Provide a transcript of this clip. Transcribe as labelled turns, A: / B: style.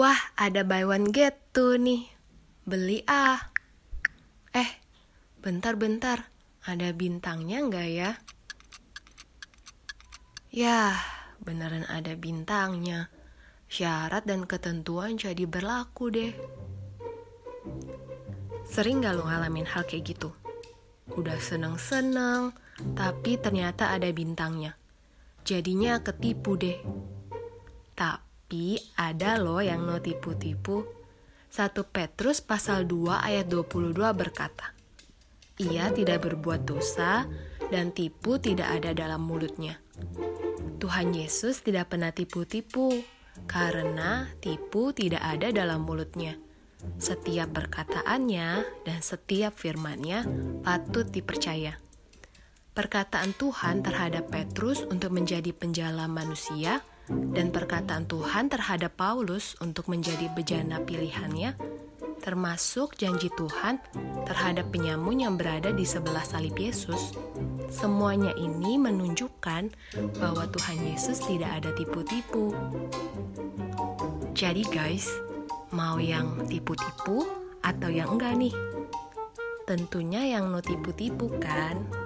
A: Wah, ada buy one get two nih. Beli ah. Eh, bentar-bentar. Ada bintangnya nggak ya? Yah, beneran ada bintangnya. Syarat dan ketentuan jadi berlaku deh. Sering gak lo ngalamin hal kayak gitu? Udah seneng-seneng, tapi ternyata ada bintangnya. Jadinya ketipu deh. Tapi ada loh yang no tipu-tipu. 1 Petrus pasal 2 ayat 22 berkata, Ia tidak berbuat dosa dan tipu tidak ada dalam mulutnya. Tuhan Yesus tidak pernah tipu-tipu karena tipu tidak ada dalam mulutnya. Setiap perkataannya dan setiap firmannya patut dipercaya. Perkataan Tuhan terhadap Petrus untuk menjadi penjala manusia dan perkataan Tuhan terhadap Paulus untuk menjadi bejana pilihannya, termasuk janji Tuhan terhadap penyamun yang berada di sebelah salib Yesus. Semuanya ini menunjukkan bahwa Tuhan Yesus tidak ada tipu-tipu. Jadi guys, mau yang tipu-tipu atau yang enggak nih? Tentunya yang no tipu-tipu kan?